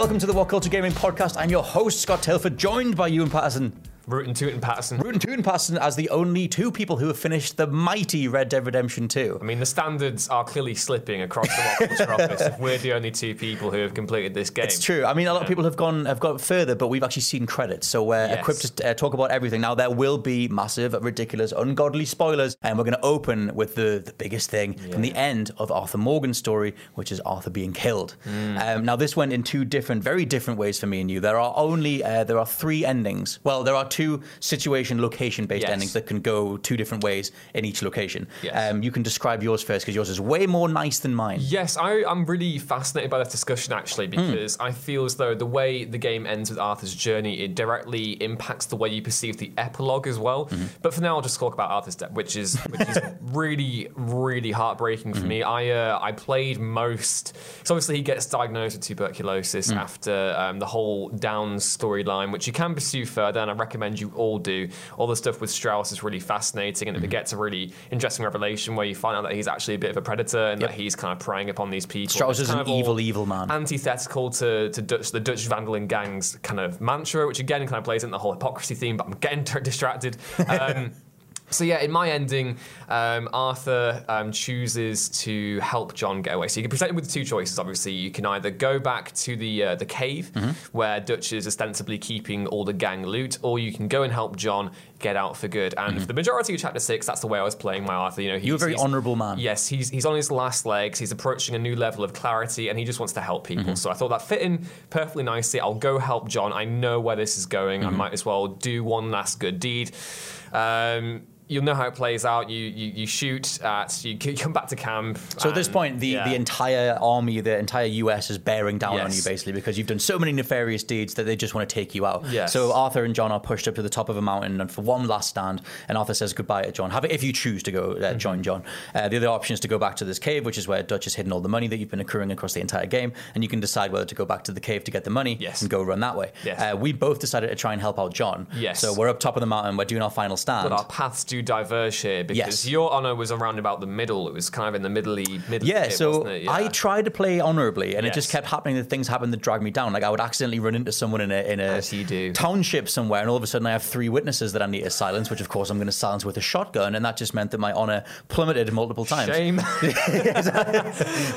Welcome to the What Culture Gaming Podcast. I'm your host, Scott Tailford, joined by Ewan Patterson. Rootin' Tootin' Patterson. Rootin' Tootin' Patterson as the only two people who have finished the mighty Red Dead Redemption 2. I mean, the standards are clearly slipping across the office if we're the only two people who have completed this game. It's true. I mean, a lot of people have gone have got further, but we've actually seen credits, so we're Yes. equipped to uh, talk about everything. Now, there will be massive, ridiculous, ungodly spoilers, and we're going to open with the, the biggest thing from the end of Arthur Morgan's story, which is Arthur being killed. Um, now, this went in two different, very different ways for me and you. There are only uh, there are three endings. Well, there are two situation, location based Yes. endings that can go two different ways in each location. Yes. Um, you can describe yours first because yours is way more nice than mine. Yes, I, I'm really fascinated by this discussion actually Hmm. because I feel as though the way the game ends with Arthur's journey, it directly impacts the way you perceive the epilogue as well. Mm-hmm. But for now, I'll just talk about Arthur's death, which is which is really, really heartbreaking for me. I uh, I played most. So obviously he gets diagnosed with tuberculosis after um, the whole Downes storyline, which you can pursue further, and I recommend you all do. All the stuff with Strauss is really fascinating, and it gets a really interesting revelation where you find out that he's actually a bit of a predator and that he's kind of preying upon these people. Strauss is an evil, evil man. Antithetical to, to Dutch, the Dutch van der Linde gang's kind of mantra, which again kind of plays into the whole hypocrisy theme, but I'm getting distracted. Um, So yeah, in my ending, um, Arthur um, chooses to help John get away. So you can present him with two choices. Obviously, you can either go back to the uh, the cave Mm-hmm. where Dutch is ostensibly keeping all the gang loot, or you can go and help John get out for good. And for the majority of Chapter Six, that's the way I was playing my Arthur. You know, Mm-hmm. You're a very honourable man. Yes, he's he's on his last legs. He's approaching a new level of clarity, and he just wants to help people. Mm-hmm. So I thought that fit in perfectly nicely. I'll go help John. I know where this is going. Mm-hmm. I might as well do one last good deed. Um, You'll know how it plays out. You you, you shoot at you, come back to camp. So at this point, the, yeah. the entire army, the entire US is bearing down on you basically because you've done so many nefarious deeds that they just want to take you out. Yes. So Arthur and John are pushed up to the top of a mountain and for one last stand, and Arthur says goodbye to John. Have it if you choose to go uh, Mm-hmm. join John. Uh, the other option is to go back to this cave, which is where Dutch has hidden all the money that you've been accruing across the entire game, and you can decide whether to go back to the cave to get the money Yes. and go run that way. Yes. Uh, we both decided to try and help out John. Yes. So we're up top of the mountain. We're doing our final stand. But our paths do diverge here because Yes. your honor was around about the middle. It was kind of in the middle middle. Yeah, bit, so? Yeah. I tried to play honorably, and it just kept happening that things happened that dragged me down. Like I would accidentally run into someone in a in a you township somewhere, and all of a sudden I have three witnesses that I need to silence, which of course I'm going to silence with a shotgun, and that just meant that my honor plummeted multiple times. Shame.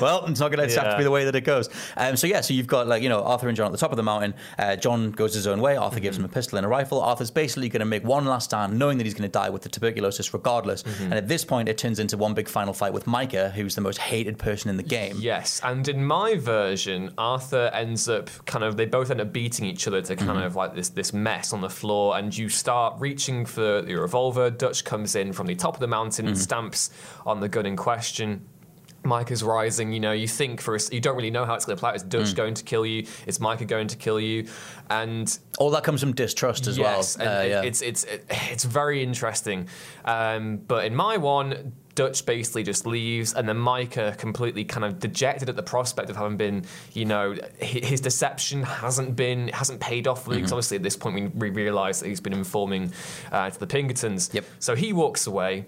well, it's not going to have to be the way that it goes. Um, so yeah, so you've got like you know Arthur and John at the top of the mountain. Uh, John goes his own way. Arthur Mm-hmm. gives him a pistol and a rifle. Arthur's basically going to make one last stand, knowing that he's going to die with the tuberculosis regardless. Mm-hmm. And at this point, it turns into one big final fight with Micah, who's the most hated person in the game. Yes, and in my version, Arthur ends up kind of they both end up beating each other to kind Mm-hmm. of like this this mess on the floor, and you start reaching for your revolver. Dutch comes in from the top of the mountain, Mm-hmm. stamps on the gun in question. Micah's rising, you know, you think for a, you don't really know how it's going to play out. Is Dutch Mm. going to kill you? Is Micah going to kill you? And All that comes from distrust as yes, well. and Uh, yeah. it's it's it's very interesting. Um, but in my one, Dutch basically just leaves, and then Micah completely kind of dejected at the prospect of having been, you know, his deception hasn't been hasn't paid off for Mm-hmm. obviously at this point we, we realise that he's been informing uh, to the Pinkertons. Yep. So he walks away.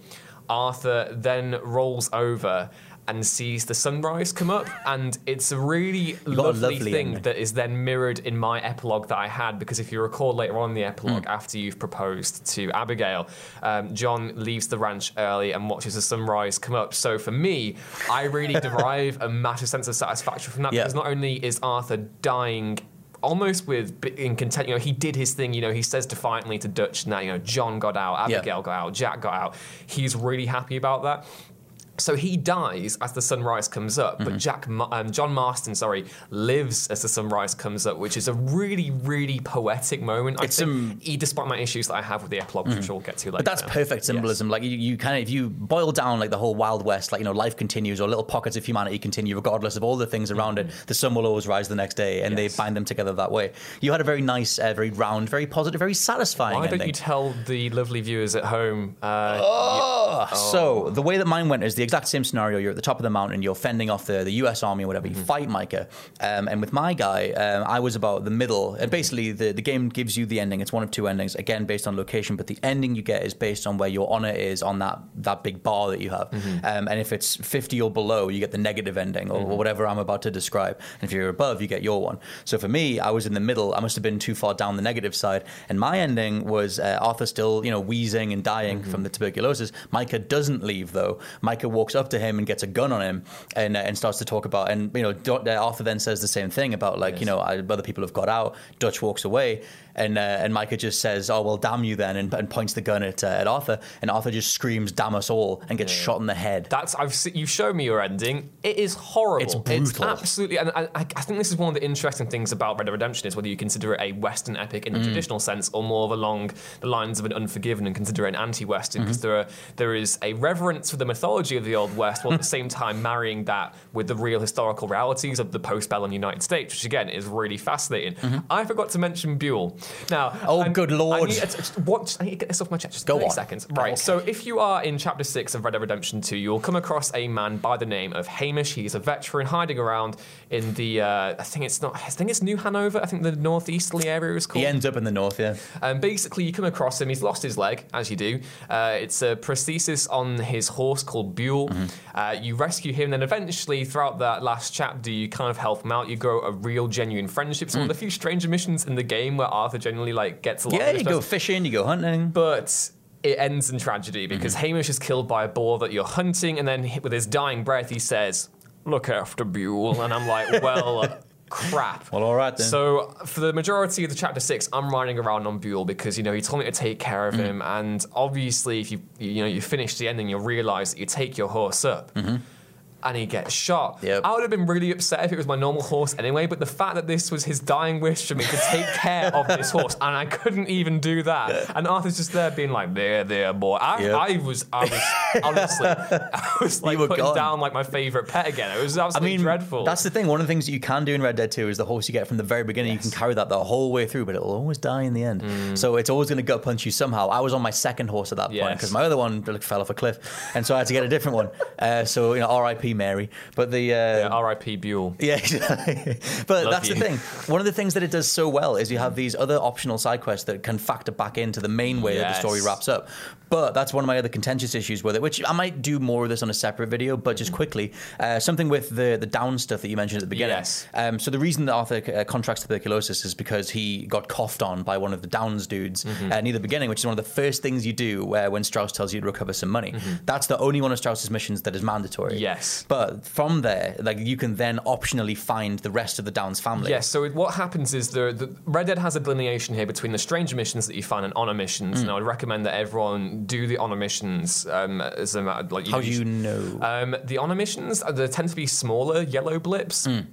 Arthur then rolls over. And sees the sunrise come up, and it's a really lovely, lovely thing ending. that is then mirrored in my epilogue that I had. Because if you recall later on in the epilogue, Hmm. after you've proposed to Abigail, um, John leaves the ranch early and watches the sunrise come up. So for me, I really derive a massive sense of satisfaction from that Yeah. because not only is Arthur dying almost with in content you know he did his thing you know he says defiantly to dutch now you know john got out Yeah. abigail got out jack got out he's really happy about that so he dies as the sunrise comes up, Mm-hmm. but Jack, um, John Marston, sorry, lives as the sunrise comes up, which is a really, really poetic moment. I It's think, some- e- despite my issues that I have with the epilogue, which we'll get to later. But that's perfect symbolism. Like you, you kind of if you boil down like the whole Wild West, like you know, life continues or little pockets of humanity continue regardless of all the things around it. The sun will always rise the next day, and Mm-hmm. Yes. they bind them together that way. You had a very nice, uh, very round, very positive, very satisfying Why ending. don't you tell the lovely viewers at home? Uh, Oh, So the way that mine went is the exact same scenario. You're at the top of the mountain. You're fending off the, the U.S. Army or whatever. You fight Micah, um, and with my guy, um, I was about the middle. And basically, the, the game gives you the ending. It's one of two endings, again based on location. But the ending you get is based on where your honor is on that that big bar that you have. Um, and if it's 50 or below, you get the negative ending or, or whatever I'm about to describe. And if you're above, you get your one. So for me, I was in the middle. I must have been too far down the negative side. And my ending was uh, Arthur still, you know, wheezing and dying from the tuberculosis. Micah doesn't leave though. Micah walks up to him and gets a gun on him and uh, and starts to talk about. And you know, uh, Arthur then says the same thing about like you know other people have got out. Dutch walks away. And, uh, and Micah just says, "Oh well, damn you then," and, and points the gun at, uh, at Arthur. And Arthur just screams, "Damn us all!" and gets shot in the head. That's I've se- you showed me your ending. It is horrible. It's brutal. absolutely, and I, I think this is one of the interesting things about Red Dead Redemption is whether you consider it a Western epic Mm. in the traditional sense or more of along the lines of an Unforgiven and consider it an anti-Western because Mm-hmm. there are there is a reverence for the mythology of the Old West while at the same time marrying that with the real historical realities of the post-bellum United States, which again is really fascinating. I forgot to mention Buell. Now, Mm-hmm. Oh, good lord. I need, it's- it's- what, I need to get this off my chest. Just Go 30 on. seconds. Right. Okay. So if you are in chapter six of Red Dead Redemption 2, you'll come across a man by the name of Hamish. He's a veteran hiding around in the uh, I think it's not I think it's New Hanover. I think the northeasterly area is called. He ends up in the north, yeah. Um, basically, you come across him. He's lost his leg, as you do. Uh, it's a prosthesis on his horse called Buell. Uh, you rescue him, and then eventually, throughout that last chapter, you kind of help him out. You grow a real, genuine friendship. It's one of the few stranger missions in the game where Arthur genuinely like gets a along. Yeah, you go fishing, you go hunting. But it ends in tragedy because Mm-hmm. Hamish is killed by a boar that you're hunting, and then with his dying breath, he says, "Look after Buell," and I'm like, "Well." Crap. Well, all right then. So for the majority of the chapter six, I'm riding around on Buell because you know he told me to take care of Mm. him, and obviously if you you know you finish the ending, you'll realize that you take your horse up. And he gets shot. Yep. I would have been really upset if it was my normal horse anyway, but the fact that this was his dying wish for me to take care of this horse, and I couldn't even do that. And Arthur's just there being like, there, there, boy. I, Yep. I was, I was, honestly, I was like putting gone. down like my favorite pet again. It was I absolutely mean, dreadful. that's the thing. One of the things that you can do in Red Dead 2 is the horse you get from the very beginning. You can carry that the whole way through, but it'll always die in the end. Mm. So it's always going to gut punch you somehow. I was on my second horse at that point because my other one fell off a cliff, and so I had to get a different one. Uh, so you know, R.I.P. Mary. But the uh, Yeah, R.I.P. Buell. Yeah, exactly. But Love that's the thing. One of the things that it does so well is you have these other optional side quests that can factor back into the main way that the story wraps up. But that's one of my other contentious issues with it, which I might do more of this on a separate video. But Mm. just quickly, uh, something with the the down stuff that you mentioned at the beginning. Yes. Um, so the reason that Arthur uh, contracts tuberculosis is because he got coughed on by one of the Downes dudes Mm-hmm. uh, near the beginning, which is one of the first things you do uh, when Strauss tells you to recover some money. That's the only one of Strauss's missions that is mandatory. Mm-hmm. Yes. But from there, like you can then optionally find the rest of the Downes family. Yes. So it, what happens is the, the Red Dead has a delineation here between the stranger missions that you find and honor missions, Mm. and I would recommend that everyone do the honor missions. Um, as a matter, like How do you know? Um, the honor missions uh, they tend to be smaller yellow blips. Mm.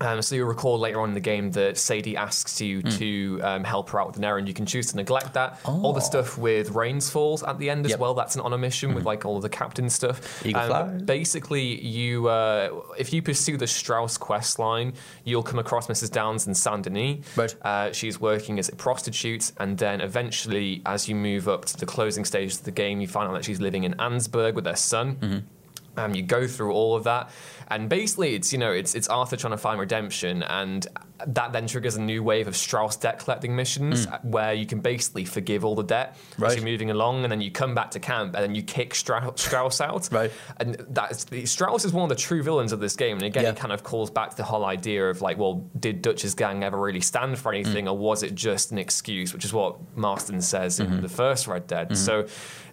Um, so you'll recall later on in the game that Sadie asks you Mm. to um, help her out with an errand. You can choose to neglect that. All the stuff with Rains Falls at the end as Oh. Yep. Mm-hmm. well. That's an honor mission with like all of the captain stuff. Eagle Um, basically, you uh, if you pursue the Strauss quest line, you'll come across Mrs. Downes in Saint Denis. Right. Uh, she's working as a prostitute, and then eventually, as you move up to the closing stages of the game, you find out that she's living in Annesburg with their son. Um, you go through all of that, and basically, it's you know, it's it's Arthur trying to find redemption, and that then triggers a new wave of Strauss debt collecting missions where you can basically forgive all the debt as Hmm. You're moving along, and then you come back to camp, and then you kick Strauss, Strauss out. Right. And that's Strauss is one of the true villains of this game, and again, Yeah. it kind of calls back to the whole idea of like, well, did Dutch's gang ever really stand for anything, or was it just an excuse? Which is what Marston says Mm-hmm. in the first Red Dead. So.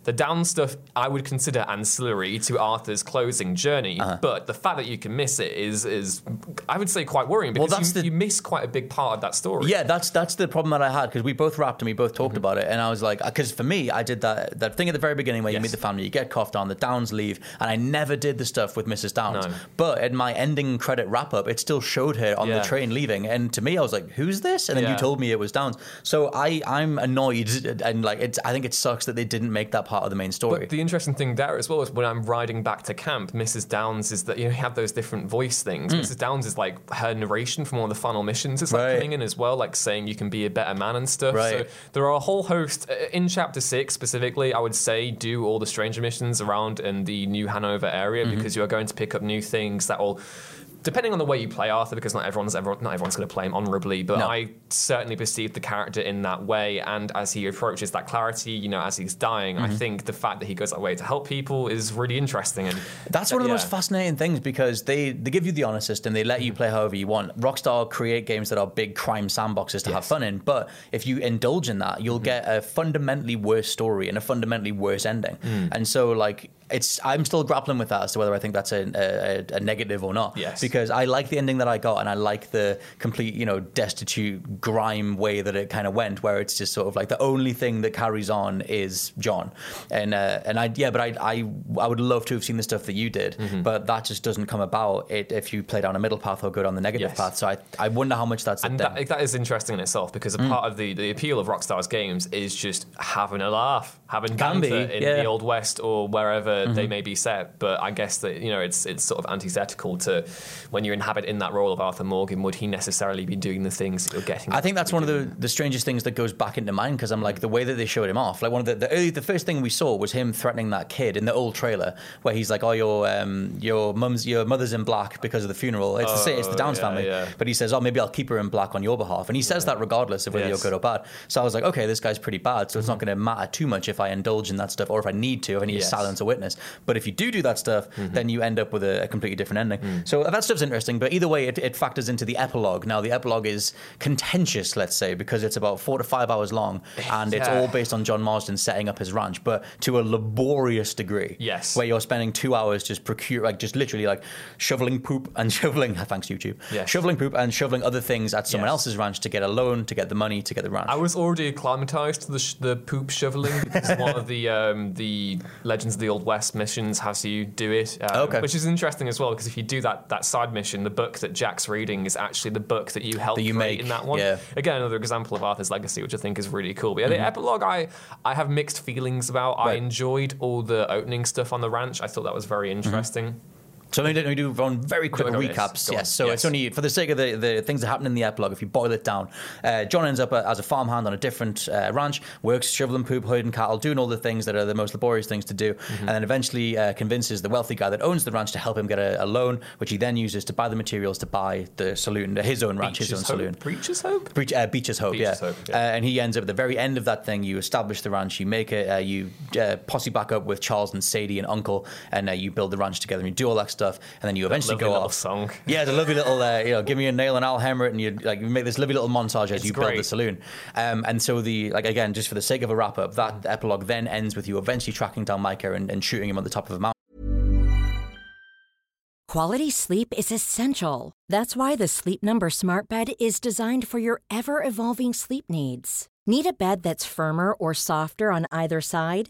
The down stuff I would consider ancillary to Arthur's closing journey, Uh-huh. but the fact that you can miss it is is I would say quite worrying because that's you, the- you miss quite a big part of that story. Yeah, that's that's the problem that I had because we both rapped and we both Mm-hmm. talked about it, and I was like, because for me, I did that that thing at the very beginning where you meet the family, you get coughed on, the Downes leave, and I never did the stuff with Mrs. Downes. No. But in my ending credit wrap up, it still showed her on Yeah. the train leaving, and to me, I was like, who's this? And then you told me it was Downes, so I I'm annoyed and like it's I think it sucks that they didn't make that part of the main story. But the interesting thing there as well is when I'm riding back to camp, Mrs. Downes is that you know you have those different voice things. Mrs. Downes is like her narration from one of the final missions is like. Right. coming in as well, like saying you can be a better man and stuff. Right. So there are a whole host uh, in chapter six specifically. I would say do all the stranger missions around in the New Hanover area Mm-hmm. because you are going to pick up new things that will. Depending on the way you play Arthur, because not everyone's ever, not everyone's going to play him honorably, but No. I certainly perceive the character in that way. And as he approaches that clarity, you know, as he's dying, Mm-hmm. I think the fact that he goes that way to help people is really interesting. And That's one of the yeah. most fascinating things because they, they give you the honor system, they let you play however you want. Rockstar create games that are big crime sandboxes to have fun in, but if you indulge in that, you'll get a fundamentally worse story and a fundamentally worse ending. And so, like, it's I'm still grappling with that as to whether I think that's a, a, a negative or not. Yes. Because I like the ending that I got, and I like the complete, you know, destitute grime way that it kind of went, where it's just sort of like the only thing that carries on is John, and uh, and I yeah, but I, I I would love to have seen the stuff that you did, but that just doesn't come about it if you play down a middle path or go down the negative Yes. path. So I I wonder how much that's And that, that is interesting in itself because a Mm. part of the, the appeal of Rockstar's games is just having a laugh, having banter in yeah. Mm-hmm. the old west or wherever they may be set. But I guess that you know it's it's sort of antithetical to when you inhabit in that role of Arthur Morgan. Would he necessarily be doing the things that you're getting? I think that's one of the, the strangest things that goes back into mind because I'm like the way that they showed him off. Like one of the the, early, the first thing we saw was him threatening that kid in the old trailer where he's like, "Oh, your um, your mum's your mother's in black because of the funeral." It's the sa- it's the Downes Oh, yeah, family, yeah. but he says, "Oh, maybe I'll keep her in black on your behalf," and he says that regardless of whether Yes. you're good or bad. So I was like, "Okay, this guy's pretty bad." So it's not going to matter too much if I indulge in that stuff or if I need to, if I need Yes. to silence a witness. But if you do do that stuff, then you end up with a, a completely different ending. So that stuff's interesting. But either way, it, it factors into the epilogue. Now the epilogue is contentious, let's say, because it's about four to five hours long, and it's all based on John Marston setting up his ranch, but to a laborious degree. Yes. where you're spending two hours just procure, like just literally like shoveling poop and shoveling. Thanks YouTube. Yes. shoveling poop and shoveling other things at someone Yes. else's ranch to get a loan, to get the money, to get the ranch. I was already acclimatized to the, sh- the poop shoveling because one of the um, the Legends of the Old West missions has you do it. Um, Okay. Which is interesting as well because if you do that that side mission, the book that Jack's reading is actually the book that you helped That you create make, in that one. yeah. Mm-hmm. Again, another example of Arthur's legacy, which I think is really cool. But yeah, the epilogue, I I have mixed feelings about. I enjoyed all the opening stuff on the ranch. I thought that was very Mm-hmm. So let me do- let me do one very quick Go, go, yes. recaps. On. Yes, so Yes. it's only for the sake of the, the things that happen in the epilogue. If you boil it down, uh, John ends up as a farmhand on a different uh, ranch, works shoveling poop, herding cattle, doing all the things that are the most laborious things to do, Mm-hmm. and then eventually uh, convinces the wealthy guy that owns the ranch to help him get a, a loan, which he then uses to buy the materials to buy the saloon, his own ranch, his own Hope? saloon. Preacher's Hope? Breach, uh, Beach's Hope, Beach's yeah. Hope, yeah. Uh, and he ends up at the very end of that thing. You establish the ranch, you make it, uh, you uh, posse back up with Charles and Sadie and Uncle, and uh, you build the ranch together and you do all that stuff. And then you eventually lovely go little off. song. Yeah, it's a lovely little, uh, you know, give me a nail and I'll hammer it, and you like you make this lovely little montage as It's you build the saloon. Um, and so the like again, just for the sake of a wrap up, that epilogue then ends with you eventually tracking down Micah and, and shooting him on the top of a mountain. Quality sleep is essential. That's why the Sleep Number Smart Bed is designed for your ever evolving sleep needs. Need a bed that's firmer or softer on either side?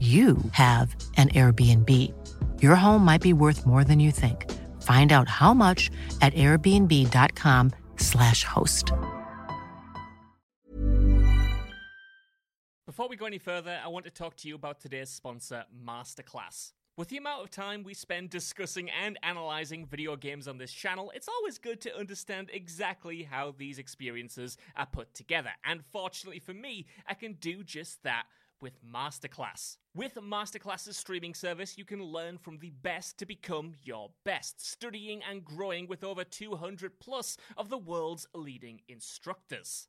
you have an Airbnb. Your home might be worth more than you think. Find out how much at airbnb.com/slash host. Before we go any further, I want to talk to you about today's sponsor, Masterclass. With the amount of time we spend discussing and analyzing video games on this channel, it's always good to understand exactly how these experiences are put together. And fortunately for me, I can do just that with Masterclass. With Masterclass's streaming service, you can learn from the best to become your best, studying and growing with over 200 plus of the world's leading instructors.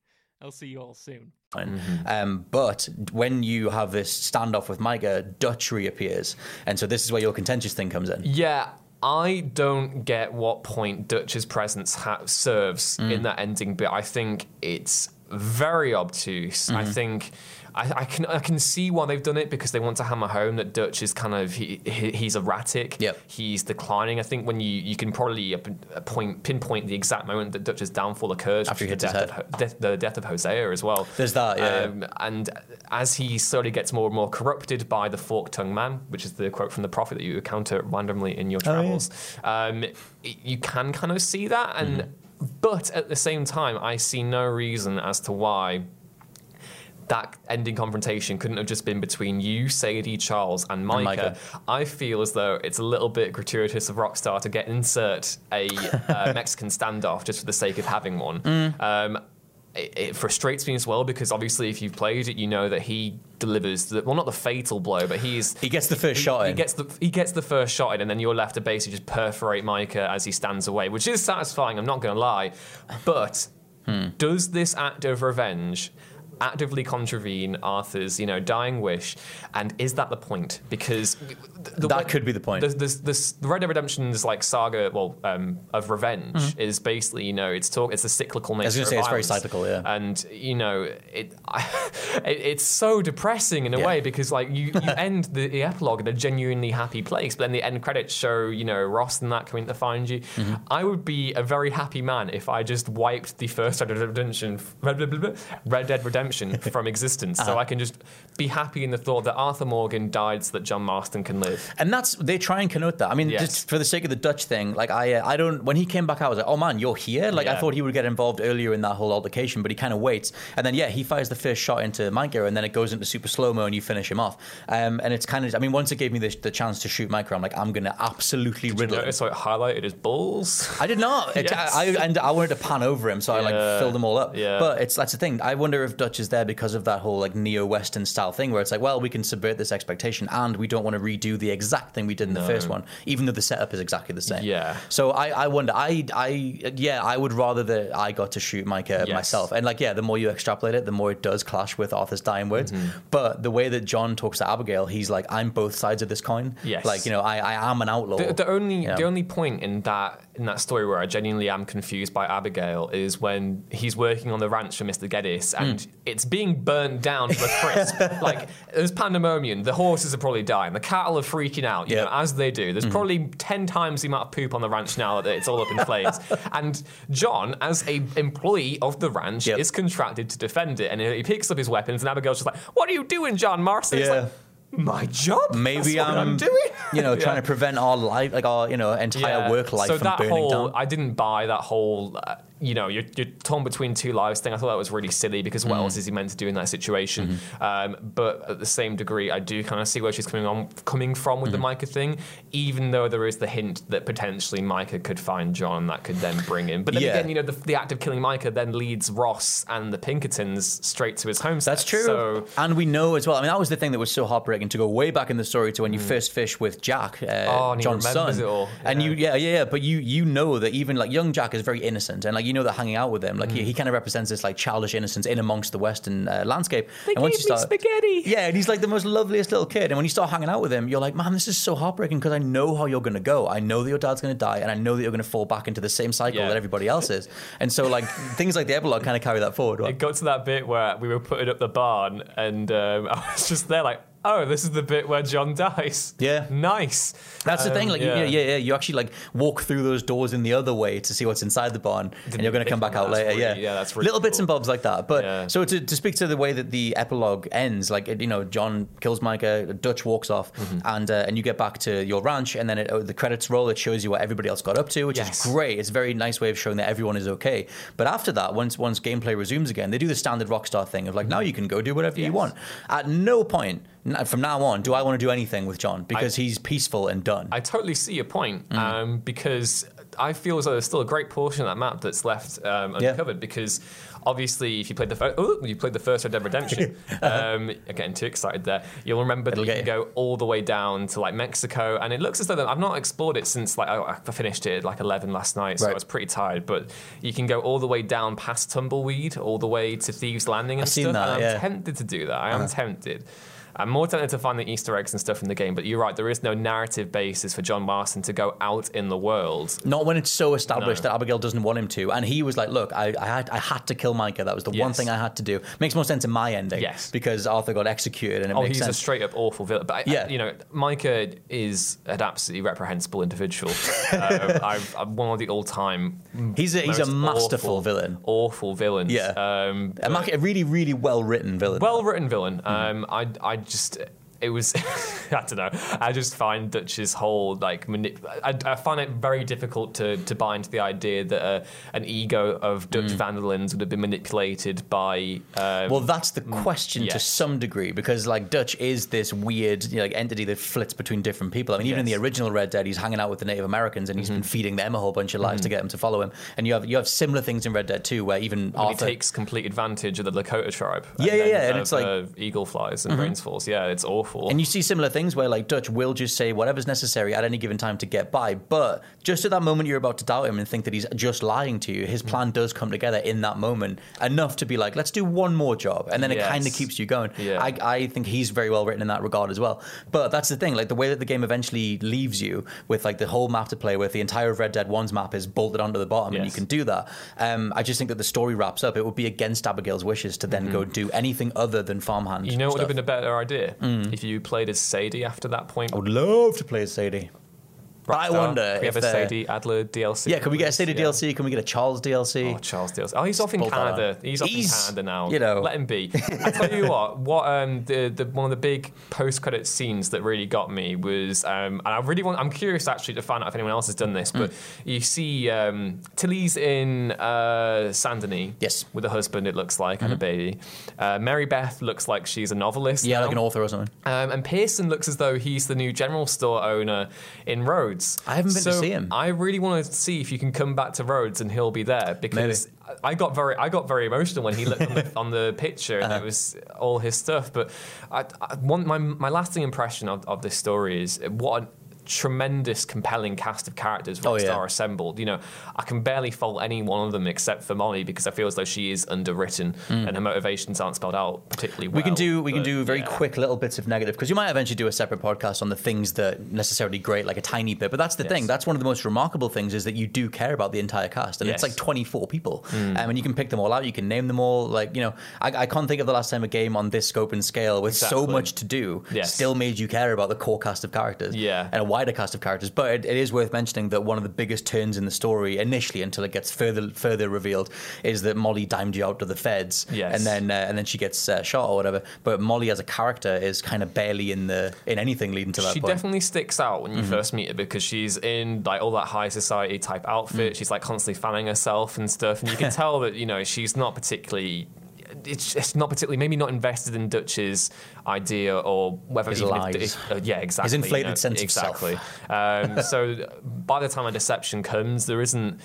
I'll see you all soon. Um, but when you have this standoff with Micah, Dutch reappears, and so this is where your contentious thing comes in. Yeah, I don't get what point Dutch's presence ha- serves Mm. in that ending bit. I think it's very obtuse. I Mhm. think I, I can I can see why they've done it because they want to hammer home that Dutch is kind of he, he, he's erratic. Yep. He's declining. I think when you you can probably uh, point pinpoint the exact moment that Dutch's downfall occurs After he which is hits his the death, of, the death of Hosea as well. There's that, yeah. Um, and as he slowly gets more and more corrupted by the forked tongue man, which is the quote from the prophet that you encounter randomly in your Oh, yeah. travels, um, you can kind of see that. And Mm-hmm. but at the same time, I see no reason as to why that ending confrontation couldn't have just been between you, Sadie, Charles, and Micah. Micah. I feel as though it's a little bit gratuitous of Rockstar to get insert a uh, Mexican standoff just for the sake of having one. Mm. Um, it, it frustrates me as well because obviously, if you've played it, you know that he delivers the, well, not the fatal blow, but he's he gets the first shot He in. gets the he gets the first shot in, and then you're left to basically just perforate Micah as he stands away, which is satisfying. I'm not going to lie, but does this act of revenge? Actively contravene Arthur's, you know, dying wish, and is that the point? Because the, That could be the point. The, the, the, the Red Dead Redemption's like saga, well, um, of revenge Mhm. is basically, you know, it's talk, it's the cyclical nature. I was going to say it's very cyclical, yeah. And you know, it, it it's so depressing in a Yeah. way because like you, you end the, the epilogue in a genuinely happy place, but then the end credits show you know Ross and that coming to find you. Mm-hmm. I would be a very happy man if I just wiped the first Red Dead Redemption, Red, Red- Red- Red Dead Redemption from existence, so Uh-huh. I can just be happy in the thought that Arthur Morgan died so that John Marston can live. And that's they try and connote that. I mean, Yes. just for the sake of the Dutch thing, like I, uh, I don't. When he came back I was like, oh man, you're here. Like I thought he would get involved earlier in that whole altercation, but he kind of waits, and then yeah, he fires the first shot into Micah, and then it goes into super slow mo, and you finish him off. Um, and it's kind of, I mean, once it gave me the, the chance to shoot Micah, I'm like, I'm gonna absolutely riddle him. Notice how it highlighted his balls. I did not. It, Yes. I, I and I wanted to pan over him, so I like filled them all up. Yeah. But it's that's the thing. I wonder if Dutch is there because of that whole like neo-Western style thing, where it's like, well, we can subvert this expectation, and we don't want to redo the exact thing we did in the first one, even though the setup is exactly the same. Yeah. So I, I wonder, I, I, yeah, I would rather that I got to shoot Micah Yes. myself, and like, yeah, the more you extrapolate it, the more it does clash with Arthur's dying words. Mm-hmm. But the way that John talks to Abigail, he's like, I'm both sides of this coin. Yes. Like, you know, I, I am an outlaw. The, the only the only point in that in that story where I genuinely am confused by Abigail is when he's working on the ranch for Mr. Geddes and it's being burnt down to a crisp. like there's pandemonium. The horses are probably dying. The cattle are freaking out. You Yeah. know, as they do. There's probably ten times the amount of poop on the ranch now that it's all up in flames. and John, as a employee of the ranch, Yep. is contracted to defend it. And he picks up his weapons, and Abigail's just like, "What are you doing, John Marston?" Yeah. my job. Maybe I'm, I'm doing. you know, Yeah. trying to prevent our life, like our, you know, entire work life so from that burning whole, down. I didn't buy that whole, uh, you know, you're, you're torn between two lives thing. I thought that was really silly because Mm. what else is he meant to do in that situation? Mm-hmm. Um, but at the same degree, I do kind of see where she's coming on, coming from with the Mm-hmm. Micah thing, even though there is the hint that potentially Micah could find John and that could then bring him. But then Yeah. again, you know, the, the act of killing Micah then leads Ross and the Pinkertons straight to his homestead. That's true. So and we know as well. I mean, that was the thing that was so heartbreaking to go way back in the story to when you first fish with Jack, uh, Mm. Oh, and he John's remembers son. it all. And you, yeah, yeah, yeah. But you, you know that even like young Jack is very innocent, and like you know that hanging out with him, like Mm. he, he kind of represents this like childish innocence in amongst the Western uh, landscape. They and once gave you me start, spaghetti. Yeah, and he's like the most loveliest little kid. And when you start hanging out with him, you're like, man, this is so heartbreaking because I know how you're going to go. I know that your dad's going to die, and I know that you're going to fall back into the same cycle Yeah. that everybody else is. And so like things like the epilogue kind of carry that forward. right? it got to that bit where we were putting up the barn, and um, I was just there like, oh, this is the bit where John dies. Yeah. nice. That's the Um, thing, like yeah. yeah, yeah, you actually like walk through those doors in the other way to see what's inside the barn, and you're going to come back out later. yeah, really- yeah, that's really little bits and bobs like that. But Yeah. so to, to speak to the way that the epilogue ends, like you know, John kills Micah, Dutch walks off, Mm-hmm. and uh, and you get back to your ranch, and then it, oh, the credits roll. It shows you what everybody else got up to, which Yes. is great. It's a very nice way of showing that everyone is okay. But after that, once once gameplay resumes again, they do the standard Rockstar thing of like now you can go do whatever you want. At no point from now on do I want to do anything with John because he's peaceful and done. I totally see your point Mm. um, because I feel as though there's still a great portion of that map that's left um, Yeah. uncovered because obviously if you played the first, oh, you played the first Red Dead Redemption, um, getting too excited there. You'll remember that It'll you can you. go all the way down to like Mexico, and it looks as though I've not explored it since like I, I finished it at like 11 last night, so Right. I was pretty tired. But you can go all the way down past Tumbleweed, all the way to Thieves Landing and I've seen stuff. that, and I'm yeah. Uh-huh. tempted to do that. I am tempted. I'm more tempted to find the Easter eggs and stuff in the game, but you're right. There is no narrative basis for John Marston to go out in the world. Not when it's so established No. that Abigail doesn't want him to. And he was like, look, I, I, had, I had to kill Micah. That was the one thing I had to do. Makes more sense in my ending. Yes. Because Arthur got executed and it Oh, makes he's a straight up awful villain. But I, Yeah. You know, Micah is an absolutely reprehensible individual. um, I've, I'm one of the all time. He's a- he's a masterful awful, villain. Awful villain. Yeah. Um, a, really, really well written villain. well written villain. Mm-hmm. Um, I I just it was I don't know. I just find Dutch's whole like manip- I, I find it very difficult to to buy into the idea that uh, an ego of Dutch van der Linde's would have been manipulated by. Um, well, that's the question to some degree because, like, Dutch is this weird you know, like entity that flits between different people. I mean, even in the Mm-hmm. original Red Dead, he's hanging out with the Native Americans and he's been feeding them a whole bunch of lies to get them to follow him. And you have you have similar things in Red Dead 2 where even when he Arthur takes complete advantage of the Lakota tribe. Yeah, yeah, yeah, and of, it's like- Mm-hmm. uh, eagle flies and Rains Falls. Yeah, it's awful. And you see similar things where like Dutch will just say whatever's necessary at any given time to get by, but just at that moment you're about to doubt him and think that he's just lying to you, his plan does come together in that moment enough to be like, let's do one more job, and then it kind of keeps you going. Yeah. I, I think he's very well written in that regard as well. But that's the thing, like the way that the game eventually leaves you with like the whole map to play with, the entire Red Dead One's map is bolted onto the bottom, and you can do that. Um, I just think that the story wraps up. It would be against Abigail's wishes to then go do anything other than farmhand. Mm-hmm. you know what would have been a better idea if you played as Sadie after that point. I would love to play as Sadie. But I wonder we if have a Sadie Adler DLC. Yeah, can we get a Sadie Yeah. DLC? Can we get a Charles DLC? Oh, Charles DLC. Oh, he's off in Canada. on. He's off in Canada now. you know. let him be. I tell you what, what um, the, the one of the big post-credit scenes that really got me was, um, and I really want. I'm curious actually to find out if anyone else has done this, but Mm. you see um, Tilly's in uh, Saint Denis. Yes. with a husband. It looks like and a baby. Uh, Mary Beth looks like she's a novelist. yeah, now. like an author or something. Um, and Pearson looks as though he's the new general store owner in Rhodes. Rhodes. I haven't been to see him. I really want to see if you can come back to Rhodes and he'll be there because I got very I got very emotional when he looked on the, on the picture and Uh-huh. it was all his stuff. But I, I, one my my lasting impression of, of this story is what. A, Tremendous, compelling cast of characters Oh, Rockstar yeah. assembled. You know, I can barely fault any one of them except for Molly because I feel as though she is underwritten and her motivations aren't spelled out particularly well. Mm. We can do we can but, do very yeah. quick little bits of negative because you might eventually do a separate podcast on the things that necessarily great, like a tiny bit. But that's the Yes. thing. That's one of the most remarkable things is that you do care about the entire cast, and it's like 24 people, Mm. um, and you can pick them all out. You can name them all. Like you know, I, I can't think of the last time a game on this scope and scale with so much to do Yes. still made you care about the core cast of characters, Yeah. and wider cast of characters. But it, it is worth mentioning that one of the biggest turns in the story initially, until it gets further further revealed, is that Molly dimed you out to the feds, Yes. and then uh, and then she gets uh, shot or whatever. But Molly as a character is kind of barely in the in anything leading to that she point. definitely sticks out when you Mhm. first meet her because she's in like all that high society type outfit. She's like constantly fanning herself and stuff, and you can tell that you know she's not particularly. It's, it's not particularly maybe not invested in Dutch's idea or whether His if- lies. if- uh, yeah exactly His you inflated know, sense of self. exactly. Um, so by the time a deception comes, there isn't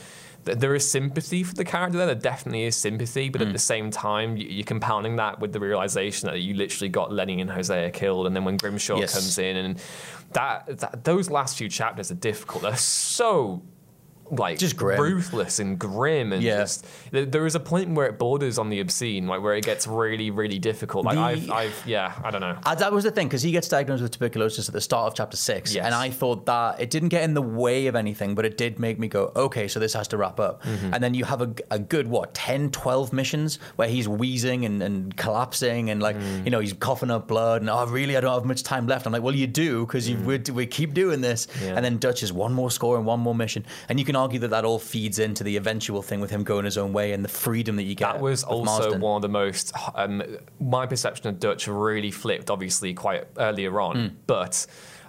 there is sympathy for the character there. There definitely is sympathy, but at Mm. the same time, you're compounding that with the realization that you literally got Lenny and Hosea killed, and then when Grimshaw Yes. comes in, and that, that those last few chapters are difficult. They're so like Just grim. ruthless and grim, and Yeah. just there, is a point where it borders on the obscene, like where it gets really, really difficult. Like The- I've, I've, yeah, I don't know. Uh, that was the thing because he gets diagnosed with tuberculosis at the start of chapter six, Yes. and I thought that it didn't get in the way of anything, but it did make me go, okay, so this has to wrap up. Mm-hmm. And then you have a, a good what 10, 12 missions where he's wheezing and, and collapsing, and like Mm. you know he's coughing up blood, and oh really, I don't have much time left. I'm like, well, you do because you we, keep doing this, Mm. Yeah. and then Dutch is one more score and one more mission, and you can argue that that all feeds into the eventual thing with him going his own way and the freedom that you get. That was also Marston. one of the most. Um, my perception of Dutch really flipped, obviously, quite earlier on. Hmm. But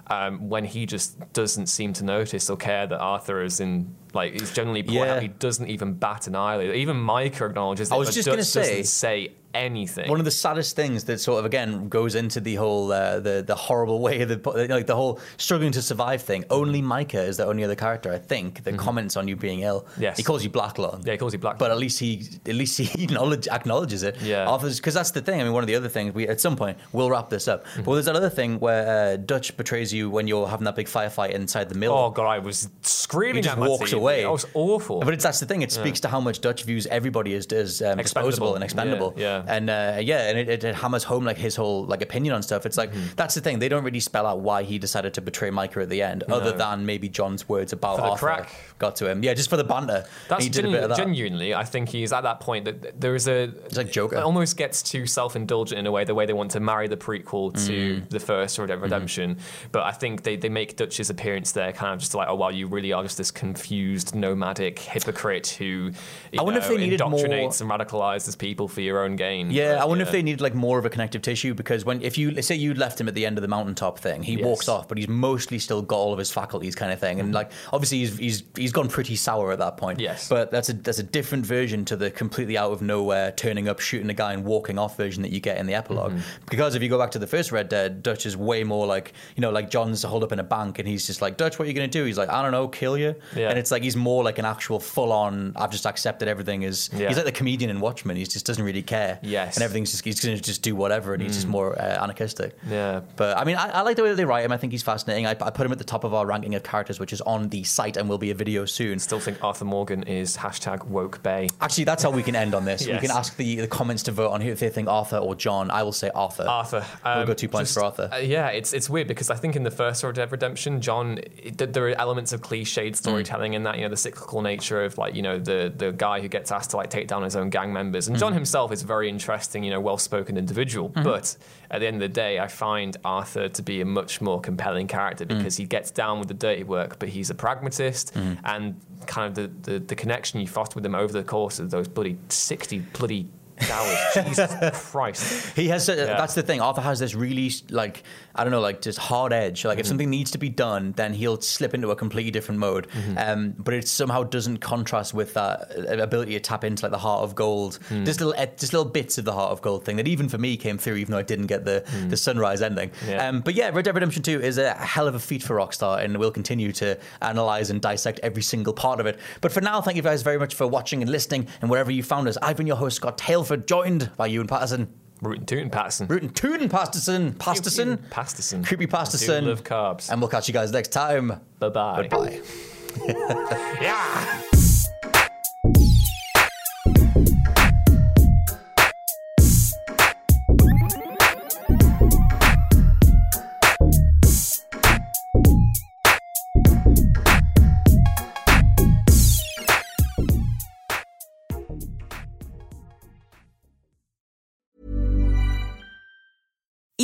um, when he just doesn't seem to notice or care that Arthur is in, like, he's generally point Yeah. he doesn't even bat an eyelid. Even Micah acknowledges. I was just say- doesn't say anything. One of the saddest things that sort of again goes into the whole uh, the the horrible way of the like the whole struggling to survive thing. Only Micah is the only other character I think that comments on you being ill. Mm-hmm. Yes. he calls you black Blacklaw. yeah, he calls you black. But at least he at least he acknowledge, acknowledges it. Yeah. Because that's the thing. I mean, one of the other things we at some point we'll wrap this up. Mm-hmm. But there's that other thing where uh, Dutch betrays you when you're having that big firefight inside the mill. oh god, I was screaming. He just walks away. That was awful. But it's, that's the thing. It speaks to how much Dutch views everybody as, as um, disposable and expendable. Yeah, yeah. And uh, yeah, and it, it, it hammers home like his whole like opinion on stuff. It's like Mm-hmm. that's the thing. They don't really spell out why he decided to betray Micah at the end, other than maybe John's words about the Arthur crack. got to him. Yeah, just for the banter. That's he did a bit of that. genuinely, I think he's at that point that there is a. It's like Joker. It almost gets too self-indulgent in a way, the way they want to marry the prequel to Mm. the first Dead Mm-hmm. Redemption. But I think they, they make Dutch's appearance there kind of just like, oh well, you really are just this confused nomadic hypocrite who you I wonder if know, they needed more- and radicalizes people for your own gain. Yeah, But, I wonder if they needed like more of a connective tissue because when if you say you left him at the end of the mountaintop thing, he Yes. walks off, but he's mostly still got all of his faculties, kind of thing, and mm. like obviously he's he's he's gone pretty sour at that point. Yes. but that's a that's a different version to the completely out of nowhere turning up, shooting a guy, and walking off version that you get in the epilog mm-hmm. Because if you go back to the first Red Dead, Dutch is way more like you know like John's holed up in a bank and he's just like Dutch, what are you gonna do? He's like I don't know, kill you. Yeah. And it's like he's more like an actual full on. I've just accepted everything is. Yeah. He's like the comedian in Watchmen. He just doesn't really care. Yes. And everything's just he's gonna just do whatever, and he's just more uh, anarchistic. Yeah. But I mean, I, I like the way that they write him. I think he's fascinating. I, I put him at the top of our ranking of characters, which is on the site and will be a video soon. Still think Arthur Morgan is hashtag woke bay. Actually, that's how we can end on this. We can ask the, the comments to vote on who if they think Arthur or John. I will say Arthur. Arthur. We'll Um, go two points just- for Arthur. uh, yeah, it's it's weird because I think in the first Red Dead Redemption, John, it, there are elements of cliched storytelling in that. You know, the cyclical nature of like you know the the guy who gets asked to like take down his own gang members, and John himself is a very interesting, you know, well spoken individual. Mm-hmm. But at the end of the day, I find Arthur to be a much more compelling character mm. because he gets down with the dirty work, but he's a pragmatist. Mm. And kind of the, the the connection you foster with him over the course of those bloody sixty bloody hours. Jesus Christ. He has. A, Yeah. That's the thing. Arthur has this really like I don't know, like just hard edge. Like if Mm-hmm. something needs to be done, then he'll slip into a completely different mode. Mm-hmm. Um, but it somehow doesn't contrast with that uh, ability to tap into like the heart of gold. Mm. Just little, just little bits of the heart of gold thing that even for me came through, even though I didn't get the the sunrise ending. Mm. Yeah. Um, but yeah, Red Dead Redemption Two is a hell of a feat for Rockstar, and we'll continue to analyze and dissect every single part of it. But for now, thank you guys very much for watching and listening, and wherever you found us. I've been your host Scott Tailford, joined by Ewan Patterson. Rootin' tootin' Patterson. Rootin' Tootin' Pasterson. Pasterson. Pasterson. Creepy I Pasterson. do love carbs. And we'll catch you guys next time. Bye bye. Goodbye. Yeah.